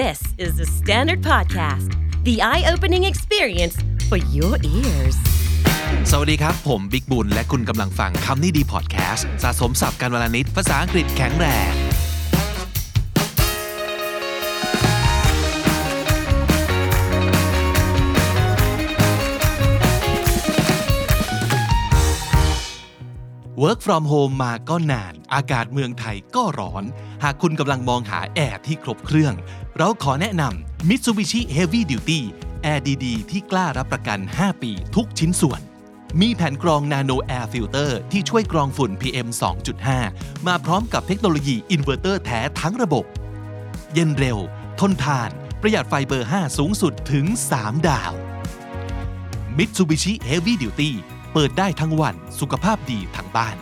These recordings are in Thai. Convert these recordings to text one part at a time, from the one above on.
This is the Standard Podcast, the eye opening experience for your ears. สวัสดีครับ ผมบิ๊กบุญ และคุณกำลังฟังคำนี้ดีพอดแคสต์สะสมสับการวลนิดภาษาอังกฤษแข็งแรง Work from home มาก็นาน อากาศเมืองไทยก็ร้อน หากคุณกำลังมองหาแอร์ที่ครบเครื่อง เราขอแนะนำ Mitsubishi Heavy Duty แอร์ดีๆที่กล้ารับประกัน 5 ปีทุกชิ้นส่วน มีแผ่นกรอง Nano Air Filter ที่ช่วยกรองฝุ่น PM 2.5 มาพร้อมกับเทคโนโลยีอินเวอร์เตอร์แท้ทั้งระบบ เย็นเร็ว ทนทาน ประหยัดไฟเบอร์ 5 สูงสุดถึง 3 ดาว Mitsubishi Heavy Duty เปิดได้ทั้งวันสุขภาพดีทั้งบ้าน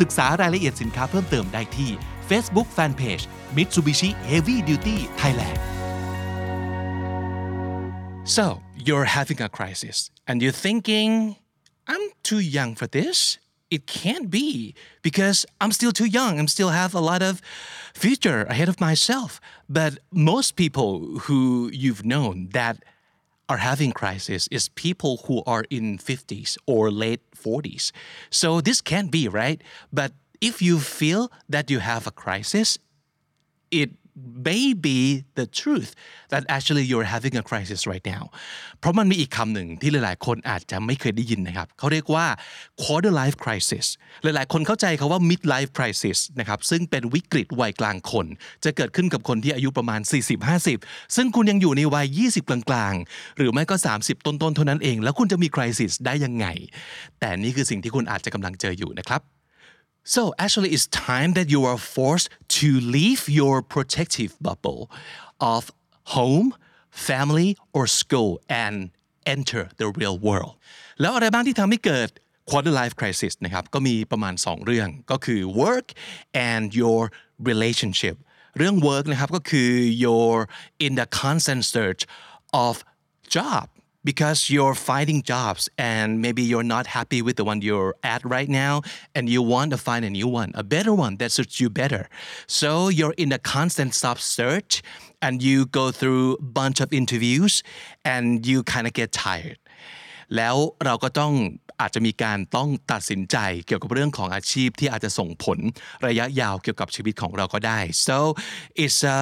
ศึกษารายละเอียดสินค้าเพิ่มเติมได้ที่ Facebook Fanpage Mitsubishi Heavy Duty Thailand So you're having a crisis and you're thinking I'm too young for this it can't be because I'm still too young I'm still have a lot of future ahead of myself but most people who you've known that are having crisis is people who are in 50s or late 40s. So this can't be, right? But if you feel that you have a crisis, it may be the truth that actually you're having a crisis right now เพราะมันมีอีกคำหนึ่งที่หลายๆ คนอาจจะไม่เคยได้ยินนะครับ เขาเรียกว่า quarter life crisis หลายๆ คนเข้าใจเขาว่า mid life crisis นะครับ ซึ่งเป็นวิกฤตวัยกลางคน จะเกิดขึ้นกับคนที่อายุประมาณ 40-50 ซึ่งคุณยังอยู่ในวัย 20 กลางๆ หรือไม่ก็ 30 ต้นๆ เท่านั้นเอง แล้วคุณจะมี crisis ได้ยังไง แต่นี่คือสิ่งที่คุณอาจจะกำลังเจออยู่นะครับ So actually, it's time that you are forced to leave your protective bubble of home, family, or school and enter the real world. แล้วอะไรบ้างที่ทำให้เกิด quarter life crisis นะครับก็มีประมาณ 2 เรื่องก็คือ work and your relationship เรื่อง work นะครับก็คือ you're in the constant search of job because you're finding jobs and maybe you're not happy with the one you're at right now and you want to find a new one, a better one that suits you better. So you're in a constant stop search and you go through a bunch of interviews and you kind of get tired. แล้วเราก็ต้องอาจจะมีการต้องตัดสินใจเกี่ยวกับเรื่องของอาชีพที่อาจจะส่งผลระยะยาวเกี่ยวกับชีวิตของเราก็ได้ so it's a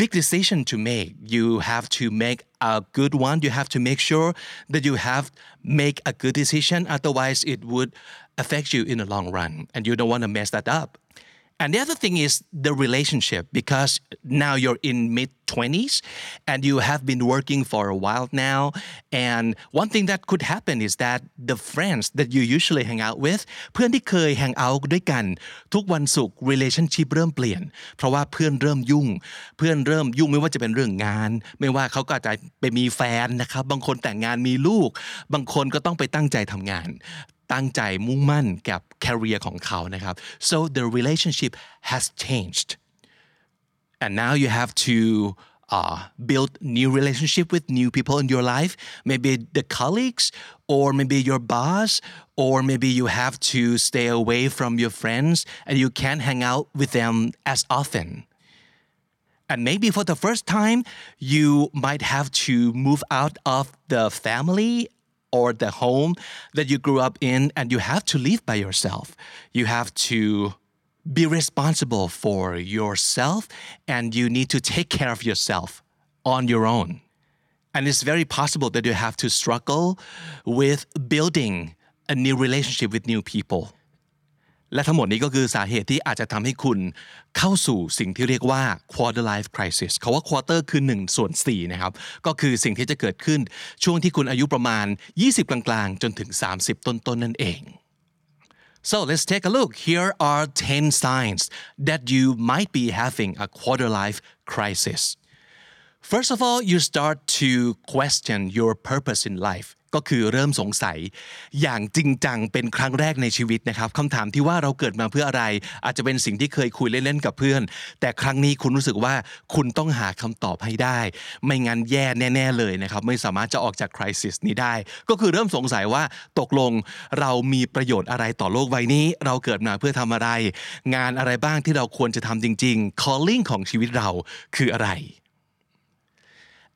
big decision to make you have to make a good one you have to make sure that you have make a good decision otherwise it would affect you in the long run and you don't want to mess that up and the other thing is the relationship because now you're in mid 20s and you have been working for a while now. And one thing that could happen is that the friends that you usually hang out with เพื่อนที่เคย hang out ด้วยกันทุกวันศุกร์ relationship เริ่มเปลี่ยน เพราะว่าเพื่อนเริ่มยุ่ง เพื่อนเริ่มยุ่งไม่ว่าจะเป็นเรื่องงาน ไม่ว่าเขาก็อาจจะไปมีแฟนนะครับ บางคนแต่งงานมีลูก บางคนก็ต้องไปตั้งใจทำงาน ตั้งใจมุ่งมั่นกับ career ของเขานะครับ so the relationship has changed and now you have to uh, build new relationship with new people in your life maybe the colleagues or maybe your boss or maybe you have to stay away from your friends and you can't hang out with them as often and maybe for the first time you might have to move out of the family or the home that you grew up in and you have to live by yourself. You have to be responsible for yourself and you need to take care of yourself on your own. And it's very possible that you have to struggle with building a new relationship with new people. และทั้งหมดนี้ก็คือสาเหตุที่อาจจะทำให้คุณเข้าสู่สิ่งที่เรียกว่า quarter life crisis เขาว่า quarter คือ1ส่วน4นะครับ ก็คือสิ่งที่จะเกิดขึ้นช่วงที่คุณอายุประมาณ 20 กลางๆ จนถึง 30 ต้นๆนั่นเอง So let's take a look. Here are 10 signs that you might be having a quarter life crisis. First of all, you start to question your purpose in life. ก็คือเริ่มสงสัย อย่างจริงจังเป็นครั้งแรกในชีวิตนะครับคำถามที่ว่าเราเกิดมาเพื่ออะไร อาจจะเป็นสิ่งที่เคยคุยเล่นๆกับเพื่อน แต่ครั้งนี้คุณรู้สึกว่าคุณต้องหาคำตอบให้ได้ ไม่งั้นแย่แน่ ๆเลยนะครับไม่สามารถจะออกจากคริสิสนี้ได้ ก็คือเริ่มสงสัยว่าตกลงเรามีประโยชน์อะไรต่อโลกใบนี้ เราเกิดมาเพื่อทำอะไร งานอะไรบ้างที่เราควรจะทำจริง ๆ calling ของชีวิตเราคืออะไร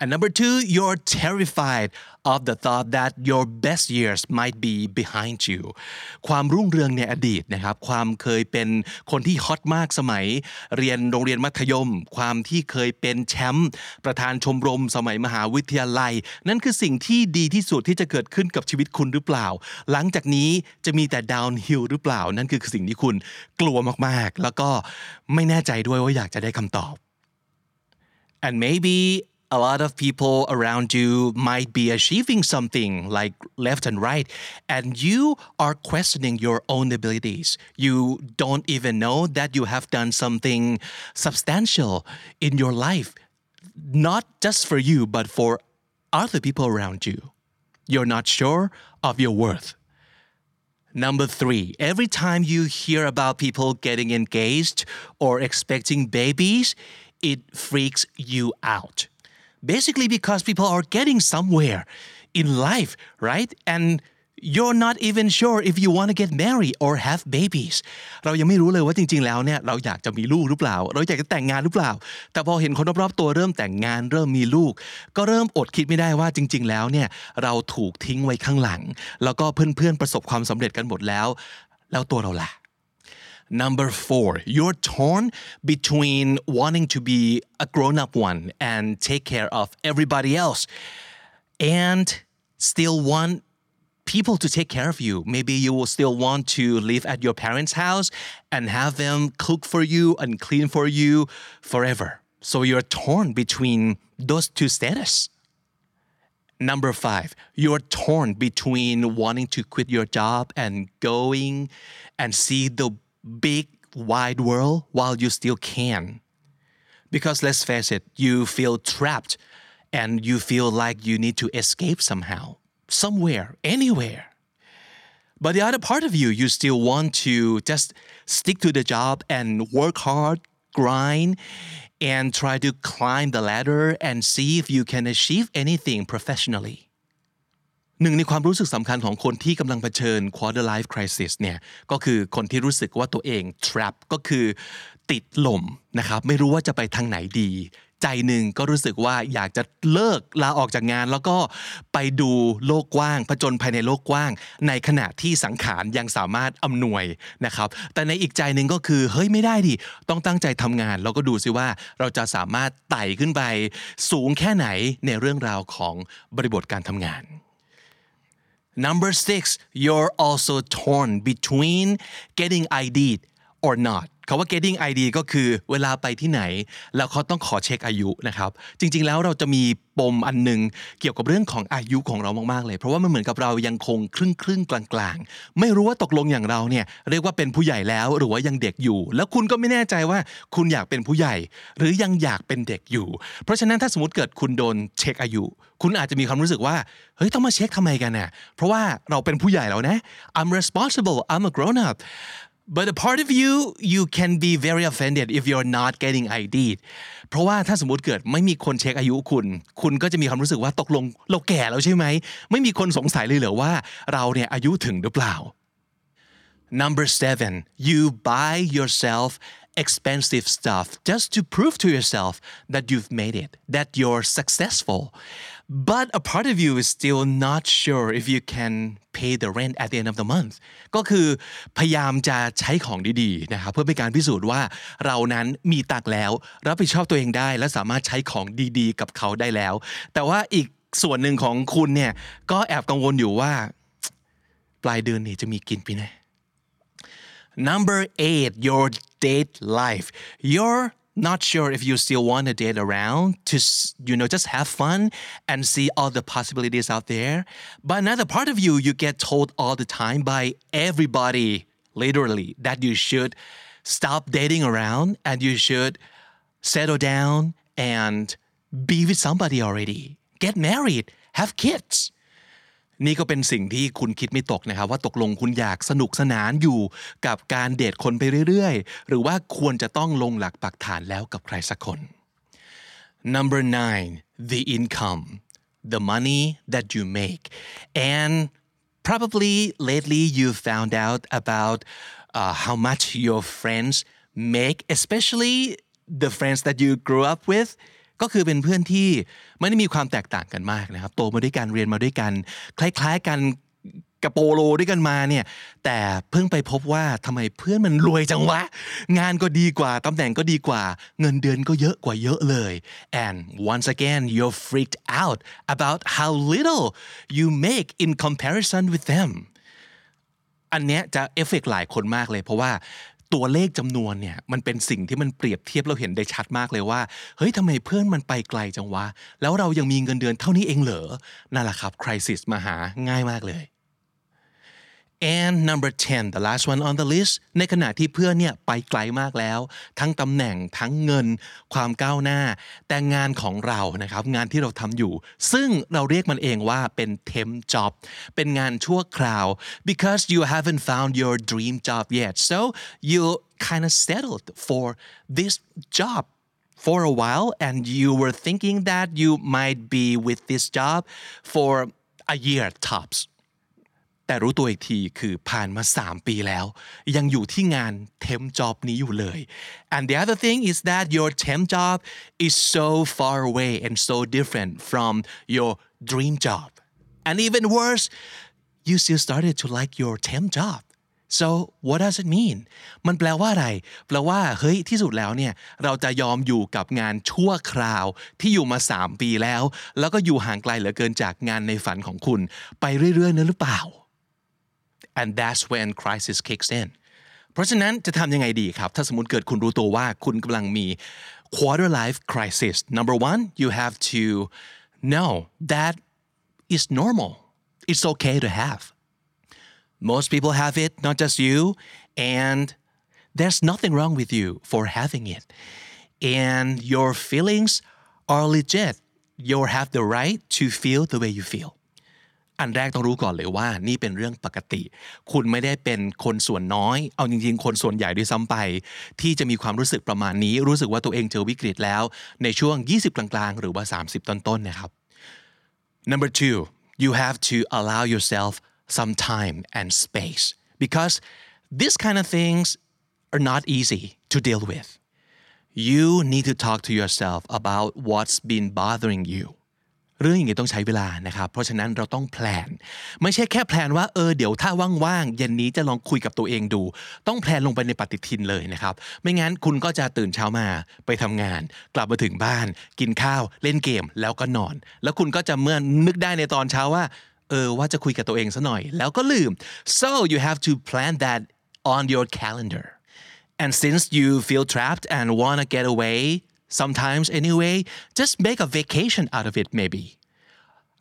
and number two you're terrified of the thought that your best years might be behind you ความรุ่งเรืองในอดีตนะครับ ความเคยเป็นคนที่ฮอตมากสมัย เรียนโรงเรียนมัธยม ความที่เคยเป็นแชมป์ประธานชมรมสมัยมหาวิทยาลัย นั่นคือสิ่งที่ดีที่สุดที่จะเกิดขึ้นกับชีวิตคุณหรือเปล่า หลังจากนี้จะมีแต่ดาวน์ฮิลหรือเปล่า นั่นคือสิ่งที่คุณกลัวมากๆ แล้วก็ไม่แน่ใจด้วยว่าอยากจะได้คำตอบ and maybe a lot of people around you might be achieving something like left and right and you are questioning your own abilities. You don't even know that you have done something substantial in your life not just for you but for other people around you. You're not sure of your worth. Number three, every time you hear about people getting engaged or expecting babies, it freaks you out. Basically, because people are getting somewhere in life, right? And you're not even sure if you want to get married or have babies เรายังไม่รู้เลยว่าจริง ๆ แล้วเนี่ยเราอยากจะมีลูกหรือเปล่า เราอยากจะแต่งงานหรือเปล่า แต่พอเห็นคนรอบๆตัวเริ่มแต่งงานเริ่มมีลูก ก็เริ่มอดคิดไม่ได้ว่าจริง ๆ แล้วเนี่ยเราถูกทิ้งไว้ข้างหลัง แล้วก็เพื่อนๆประสบความสำเร็จกันหมดแล้ว แล้วตัวเราล่ะ Number four, you're torn between wanting to be a grown up one and take care of everybody else and still want people to take care of you. Maybe you will still want to live at your parents' house and have them cook for you and clean for you forever. So you're torn between those two status. Number five, you're torn between wanting to quit your job and going and see the big wide world while you still can. Because let's face it, you feel trapped and you feel like you need to escape somehow, somewhere, anywhere. But the other part of you, you still want to just stick to the job and work hard, grind, and try to climb the ladder and see if you can achieve anything professionally. หนึ่งในความรู้สึกสำคัญของคนที่กำลังเผชิญ quarter life crisis เนี่ยก็คือคนที่รู้สึกว่าตัวเอง trap ก็คือติดหล่มนะครับไม่รู้ว่าจะไปทางไหนดี ใจหนึ่งก็รู้สึกว่าอยากจะเลิกลาออกจากงาน แล้วก็ไปดูโลกกว้างผจญภายในโลกกว้าง ในขณะที่สังขารยังสามารถอำนวยนะครับ แต่ในอีกใจหนึ่งก็คือเฮ้ยไม่ได้ดิต้องตั้งใจทำงาน แล้วก็ดูซิว่าเราจะสามารถไต่ขึ้นไป สูงแค่ไหนในเรื่องราวของบริบทการทำงาน Number six, you're also torn between getting ID'd or not คาว่า getting ID ก็คือเวลาไปที่ไหน แล้วเขาต้องขอเช็คอายุนะครับ จริง ๆ แล้วเราจะมีปมอันหนึงเกี่ยวกับเรื่องของอายุของเรามากๆเลย เพราะว่ามันเหมือนกับเรายังคงครึ่งครึ่งกลางๆ ไม่รู้ว่าตกลงอย่างเราเนี่ยเรียกว่าเป็นผู้ใหญ่แล้วหรือว่ายังเด็กอยู่ แล้วคุณก็ไม่แน่ใจว่าคุณอยากเป็นผู้ใหญ่ หรือยังอยากเป็นเด็กอยู่ เพราะฉะนั้นถ้าสมมติเกิดคุณโดนเช็คอายุ คุณอาจจะมีความรู้สึกว่าเฮ้ยต้องมาเช็คทำไมกันน่ะเพราะว่าเราเป็นผู้ใหญ่แล้วนะ I'm responsible I'm a grown up but a part of you you can be very offended if you're not getting ID'd เพราะว่าถ้าสมมติเกิดไม่มีคนเช็คอายุคุณ คุณก็จะมีความรู้สึกว่าตกลงเราแก่แล้วใช่ไหม ไม่มีคนสงสัยเลยเหรอว่าเราเนี่ยอายุถึงหรือเปล่า Number seven, you buy yourself expensive stuff just to prove to yourself that you've made it, that you're successful. But a part of you is still not sure if you can pay the rent at the end of the month. ก็คือพยายามจะใช้ของดีๆนะครับเพื่อเป็นการพิสูจน์ว่าเรานั้นมีตักแล้ว รับผิดชอบตัวเองได้ และสามารถใช้ของดีๆ กับเขาได้แล้ว แต่ว่าอีกส่วนหนึ่งของคุณเนี่ยก็แอบกังวลอยู่ว่า ปลายเดือนนี้จะมีกินปีไหน Number eight, your date life. You're not sure if you still want to date around to, you know, just have fun and see all the possibilities out there. But another part of you, you get told all the time by everybody, literally, that you should stop dating around and you should settle down and be with somebody already. Get married, have kids. นี่ก็เป็นสิ่งที่คุณคิดไม่ตกนะครับ ว่าตกลงคุณอยากสนุกสนานอยู่ กับการเดทคนไปเรื่อยๆ หรือว่าควรจะต้องลงหลักปักฐานแล้วกับใครสักคน Number nine the income the money that you make and probably lately you found out about uh, how much your friends make especially the friends that you grew up with ก็คือเป็นเพื่อนที่ไม่ได้มีความแตกต่างกันมากนะครับ โตมาด้วยกันเรียนมาด้วยกัน คล้าย ๆกันกับโปโลด้วยกันมาเนี่ย แต่เพิ่งไปพบว่าทำไมเพื่อนมันรวยจังวะ งานก็ดีกว่าตำแหน่งก็ดีกว่า เงินเดือนก็เยอะกว่าเยอะเลย and once again you're freaked out about how little you make in comparison with them อันเนี้ยจะเอฟเฟกหลายคนมากเลย เพราะว่า ตัวเลขจำนวนเนี่ยมันเป็นสิ่งที่มันเปรียบเทียบเราเห็นได้ชัดมากเลยว่าเฮ้ยทำไมเพื่อนมันไปไกลจังวะ แล้วเรายังมีเงินเดือนเท่านี้เองเหรอนั่นแหละครับคริสิสมาหาง่ายมากเลย and number 10 the last one on the list ในขณะที่เพื่อนเนี่ยไปไกลมากแล้ว ทั้งตำแหน่งทั้งเงิน ความก้าวหน้า แต่งานของเรานะครับงานที่เราทำอยู่ ซึ่งเราเรียกมันเองว่าเป็น temp job เป็นงานชั่วคราว because you haven't found your dream job yet so you kind of settled for this job for a while and you were thinking that you might be with this job for a year tops แต่รู้ตัวอีกทีคือผ่านมา 3 ปีแล้ว ยังอยู่ที่งานเทมจ็อบนี้อยู่เลย and the other thing is that your temp job is so far away and so different from your dream job and even worse you still started to like your temp job so what does it mean มันแปลว่าอะไร แปลว่า เฮ้ย ที่สุดแล้วเนี่ย เราจะยอมอยู่กับงานชั่วคราวที่อยู่มา 3 ปีแล้ว แล้วก็อยู่ห่างไกลเหลือเกินจากงานในฝันของคุณ ไปเรื่อยๆนะหรือเปล่า and that's when crisis kicks in เพราะฉะนั้นจะทำยังไงดีครับ ถ้าสมมติเกิดคุณรู้ตัวว่าคุณกำลังมี quarter life crisis number one you have to know that it's normal it's okay to have most people have it not just you and there's nothing wrong with you for having it and your feelings are legit you have the right to feel the way you feel อันแรกต้องรู้ก่อนเลยว่า นี่เป็นเรื่องปกติ คุณไม่ได้เป็นคนส่วนน้อย เอาจริง ๆ คนส่วนใหญ่ด้วยซ้ำไป ที่จะมีความรู้สึกประมาณนี้ รู้สึกว่าตัวเองเจอวิกฤตแล้ว ในช่วง 20 กลางๆ หรือว่า 30 ต้นๆนะครับ number two you have to allow yourself some time and space because these kind of things are not easy to deal with you need to talk to yourself about what's been bothering you เรื่องอย่างนี้ต้องใช้เวลานะครับ เพราะฉะนั้นเราต้องแพลนไม่ใช่แค่แพลนว่าเออเดี๋ยวถ้าว่างๆเย็นนี้จะลองคุยกับตัวเองดู ต้องแพลนลงไปในปฏิทินเลยนะครับ ไม่งั้นคุณก็จะตื่นเช้ามาไปทำงาน กลับมาถึงบ้าน กินข้าว เล่นเกมแล้วก็นอน แล้วคุณก็จะเมื่อนึกได้ในตอนเช้าว่าเออว่าจะคุยกับตัวเองซะหน่อย แล้วก็ลืม so you have to plan that on your calendar and since you feel trapped and wanna get away sometimes anyway just make a vacation out of it maybe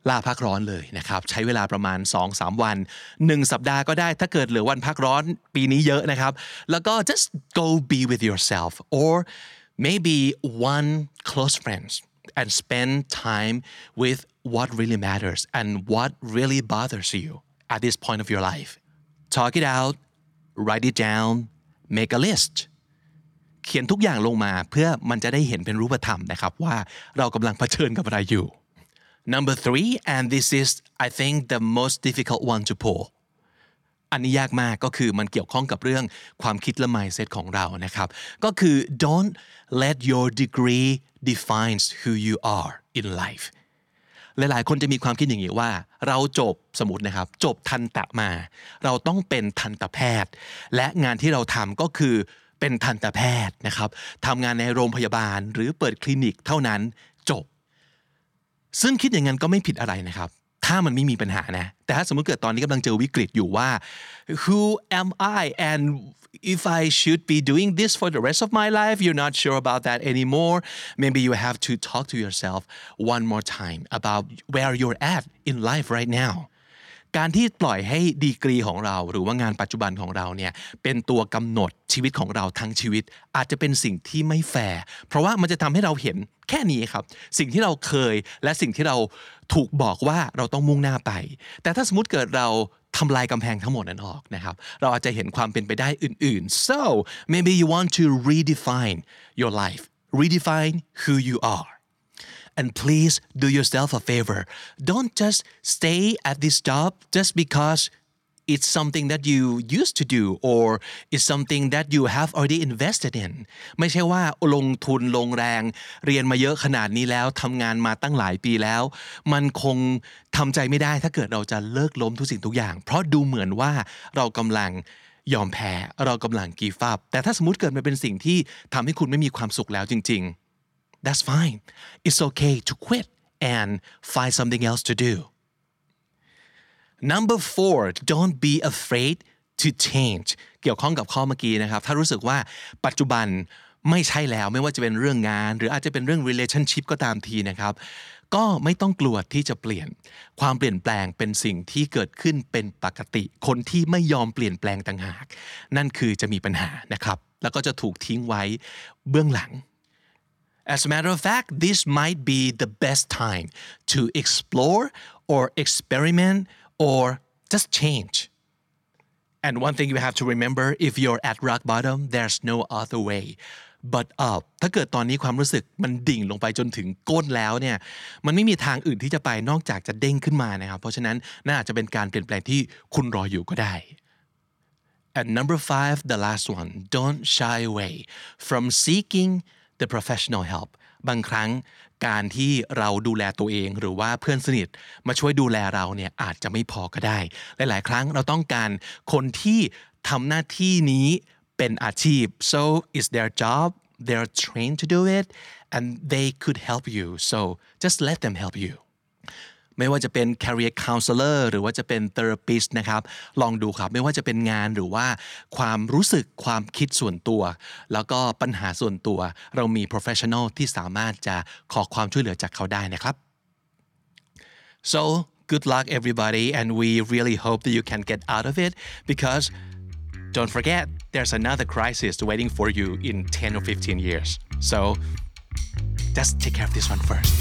ลาพักร้อนเลยนะครับ ใช้เวลาประมาณ 2-3 วัน 1 สัปดาห์ก็ได้ถ้าเกิดเหลือวันพักร้อนปีนี้เยอะนะครับ แล้วก็ just go be with yourself or maybe one close friends and spend time with what really matters and what really bothers you at this point of your life talk it out write it down make a list เขียนทุกอย่างลงมาเพื่อมันจะได้เห็นเป็นรูปธรรมนะครับว่าเรากำลังเผชิญกับอะไรอยู่ number three and this is I think the most difficult one to pull อันนี้ยากมากก็คือมันเกี่ยวข้องกับเรื่องความคิดและ mindset ของเรานะครับ ก็คือ don't let your degree defines who you are in life หลายๆ คนจะมีความคิดอย่างนี้ว่า เราจบสมมตินะครับ จบทันตะมา เราต้องเป็นทันตแพทย์ และงานที่เราทำก็คือ เป็นทันตแพทย์นะครับทำงานในโรงพยาบาลหรือเปิดคลินิกเท่านั้นจบ ซึ่งคิดอย่างนั้นก็ไม่ผิดอะไรนะครับ ถ้ามันไม่มีปัญหานะ แต่ถ้าสมมติเกิดตอนนี้กำลังเจอวิกฤตอยู่ว่า who am I and if I should be doing this for the rest of my life you're not sure about that anymore maybe you have to talk to yourself one more time about where you're at in life right now การที่ปล่อยให้ดีกรีของเรา หรือว่างานปัจจุบันของเราเนี่ยเป็นตัวกำหนดชีวิตของเราทั้งชีวิต อาจจะเป็นสิ่งที่ไม่แฟร์เพราะว่ามันจะทำให้เราเห็นแค่นี้ครับ สิ่งที่เราเคยและสิ่งที่เราถูกบอกว่าเราต้องมุ่งหน้าไป แต่ถ้าสมมติเกิดเราทำลายกำแพงทั้งหมดนั้นออกนะครับ เราอาจจะเห็นความเป็นไปได้อื่นๆ so maybe you want to redefine your life redefine who you are and please do yourself a favor don't just stay at this job just because it's something that you used to do or it's something that you have already invested in ไม่ใช่ว่าลงทุนลงแรง เรียนมาเยอะขนาดนี้แล้วทำงานมาตั้งหลายปีแล้ว มันคงทำใจไม่ได้ถ้าเกิดเราจะเลิกล้มทุกสิ่งทุกอย่าง เพราะดูเหมือนว่าเรากำลังยอมแพ้ เรากำลังกีฟับแต่ถ้าสมมติเกิดมันเป็นสิ่งที่ทำให้คุณไม่มีความสุขแล้วจริง ๆ that's fine it's okay to quit and find something else to do number four don't be afraid to change เกี่ยวข้องกับข้อเมื่อกี้นะครับ ถ้ารู้สึกว่าปัจจุบันไม่ใช่แล้วไม่ว่าจะเป็นเรื่องงาน หรืออาจจะเป็นเรื่อง relationship ก็ตามทีนะครับ ก็ไม่ต้องกลัวที่จะเปลี่ยน ความเปลี่ยนแปลงเป็นสิ่งที่เกิดขึ้นเป็นปกติ คนที่ไม่ยอมเปลี่ยนแปลงต่างหาก นั่นคือจะมีปัญหานะครับ แล้วก็จะถูกทิ้งไว้เบื้องหลัง As a matter of fact, this might be the best time to explore or experiment or just change. And one thing you have to remember if you're at rock bottom, there's no other way but up ถ้าเกิดตอนนี้ความรู้สึกมันดิ่งลงไปจนถึงก้นแล้วเนี่ย มันไม่มีทางอื่นที่จะไปนอกจากจะเด้งขึ้นมานะครับ เพราะฉะนั้นน่าจะเป็นการเปลี่ยนแปลงที่คุณรออยู่ก็ได้ And number five, the last one, don't shy away from seeking the professional help บางครั้งการที่เราดูแลตัวเองหรือว่าเพื่อนสนิทมาช่วยดูแลเราเนี่ยอาจจะไม่พอก็ได้ หลาย ๆ ครั้งเราต้องการคนที่ทำหน้าที่นี้เป็นอาชีพ so it's their job they're trained to do it and they could help you so just let them help you ไม่ว่าจะเป็น career counselor หรือว่าจะเป็น therapist นะครับลองดูครับไม่ว่าจะเป็นงานหรือว่า ความรู้สึกความคิดส่วนตัว แล้วก็ปัญหาส่วนตัว เรามี professional ที่สามารถจะขอความช่วยเหลือจากเขาได้นะครับ so good luck everybody and we really hope that you can get out of it because don't forget there's another crisis waiting for you in 10 or 15 years so just take care of this one first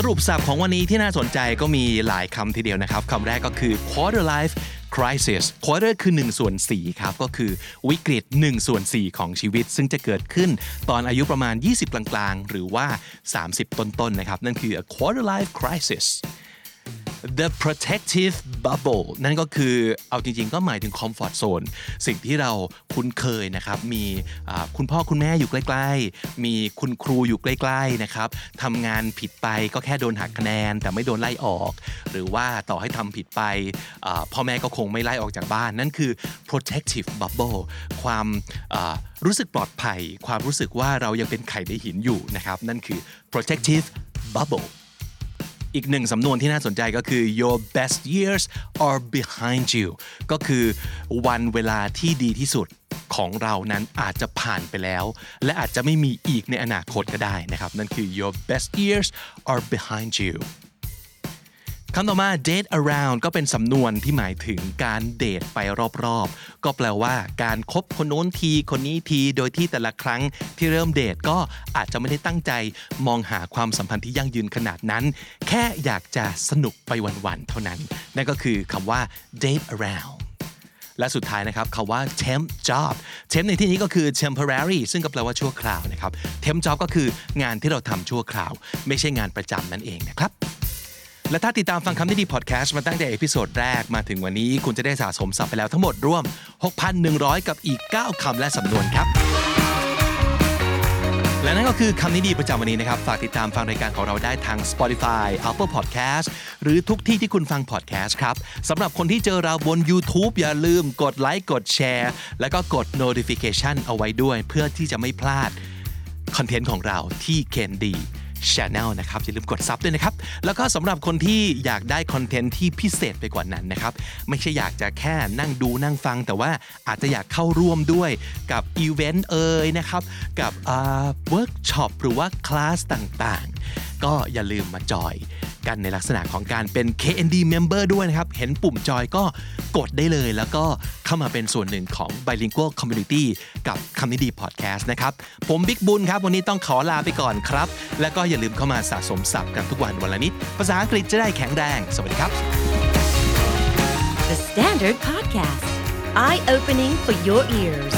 สรุปสับของวันนี้ที่น่าสนใจก็มีหลายคำทีเดียวนะครับคำแรกก็คือ quarter life crisis quarter คือ1ส่วน4ครับ ก็คือวิกฤต1ส่วน4ของชีวิต ซึ่งจะเกิดขึ้นตอนอายุประมาณ 20 กลางๆ หรือว่า 30 ต้นๆนนะครับ นั่นคือ a quarter life crisis the protective bubble นั่นก็คือเอาจริงๆ ก็หมายถึง comfort zone สิ่งที่เราคุ้นเคยนะครับ มีคุณพ่อคุณแม่อยู่ใกล้ ๆ มีคุณครูอยู่ใกล้ ๆ นะครับทำงานผิดไปก็แค่โดนหักคะแนน แต่ไม่โดนไล่ออก หรือว่าต่อให้ทำผิดไปพ่อแม่ก็คงไม่ไล่ออกจากบ้าน นั่นคือ protective bubble ความรู้สึกปลอดภัย ความรู้สึกว่าเรายังเป็นไข่ในหินอยู่นะครับ นั่นคือ protective bubble อีกหนึ่งสำนวนที่น่าสนใจก็คือ your best years are behind you ก็คือวันเวลาที่ดีที่สุดของเรานั้นอาจจะผ่านไปแล้ว และอาจจะไม่มีอีกในอนาคตก็ได้นะครับ นั่นคือ your best years are behind you คำต่อมา date around ก็เป็นสำนวนที่หมายถึงการเดทไปรอบๆ ก็แปลว่าการครบคนโน้นทีคนนี้ที โดยที่แต่ละครั้งที่เริ่มเดทก็อาจจะไม่ได้ตั้งใจมองหาความสัมพันธ์ที่ยั่งยืนขนาดนั้น แค่อยากจะสนุกไปวันๆ เท่านั้น นั่นก็คือคำว่า date around และสุดท้ายนะครับคาว่า temp job temp ในที่นี้ก็คือ temporary ซึ่งก็แปลว่าชั่วคราวนะครับ temp job ก็คืองานที่เราทำชั่วคราว ไม่ใช่งานประจำนั่นเองนะครับ และถ้าติดตามฟังคำนี้ดีพอดแคสต์มาตั้งแต่ episode แรกมาถึงวันนี้ คุณจะได้สะสมศัพท์ไปแล้วทั้งหมดรวม 6,100 กับอีก 9 คำและสำนวนครับ และนั่นก็คือคำนี้ดีประจำวันนี้นะครับ ฝากติดตามฟังรายการของเราได้ทาง Spotify Apple Podcast หรือทุกที่ที่คุณฟังพอดแคสต์ครับสำหรับคนที่เจอเราบน YouTube อย่าลืมกดไลค์กดแชร์แล้วก็กด notification เอาไว้ด้วย เพื่อที่จะไม่พลาดคอนเทนต์ของเราที่ KND Channel นะครับอย่าลืมกด sub ด้วยนะครับ แล้วก็สำหรับคนที่อยากได้คอนเทนต์ที่พิเศษไปกว่านั้นนะครับ ไม่ใช่อยากจะแค่นั่งดูนั่งฟัง แต่ว่าอาจจะอยากเข้าร่วมด้วยกับอีเวนต์เอ่ยนะครับ กับเวิร์กช็อปหรือว่าคลาสต่างๆ ก็อย่าลืมมาจอย กันในลักษณะของการเป็น KND member ด้วยนะครับ เห็นปุ่มจอยก็กดได้เลย แล้วก็เข้ามาเป็นส่วนหนึ่งของ Bilingual Community กับคำนี้ดีพอดแคสต์นะครับ ผมบิ๊กบุญครับ วันนี้ต้องขอลาไปก่อนครับ แล้วก็อย่าลืมเข้ามาสะสมศัพท์กันทุกวันวันละนิด ภาษาอังกฤษจะได้แข็งแรง สวัสดีครับ The Standard Podcast Eye Opening for Your Ears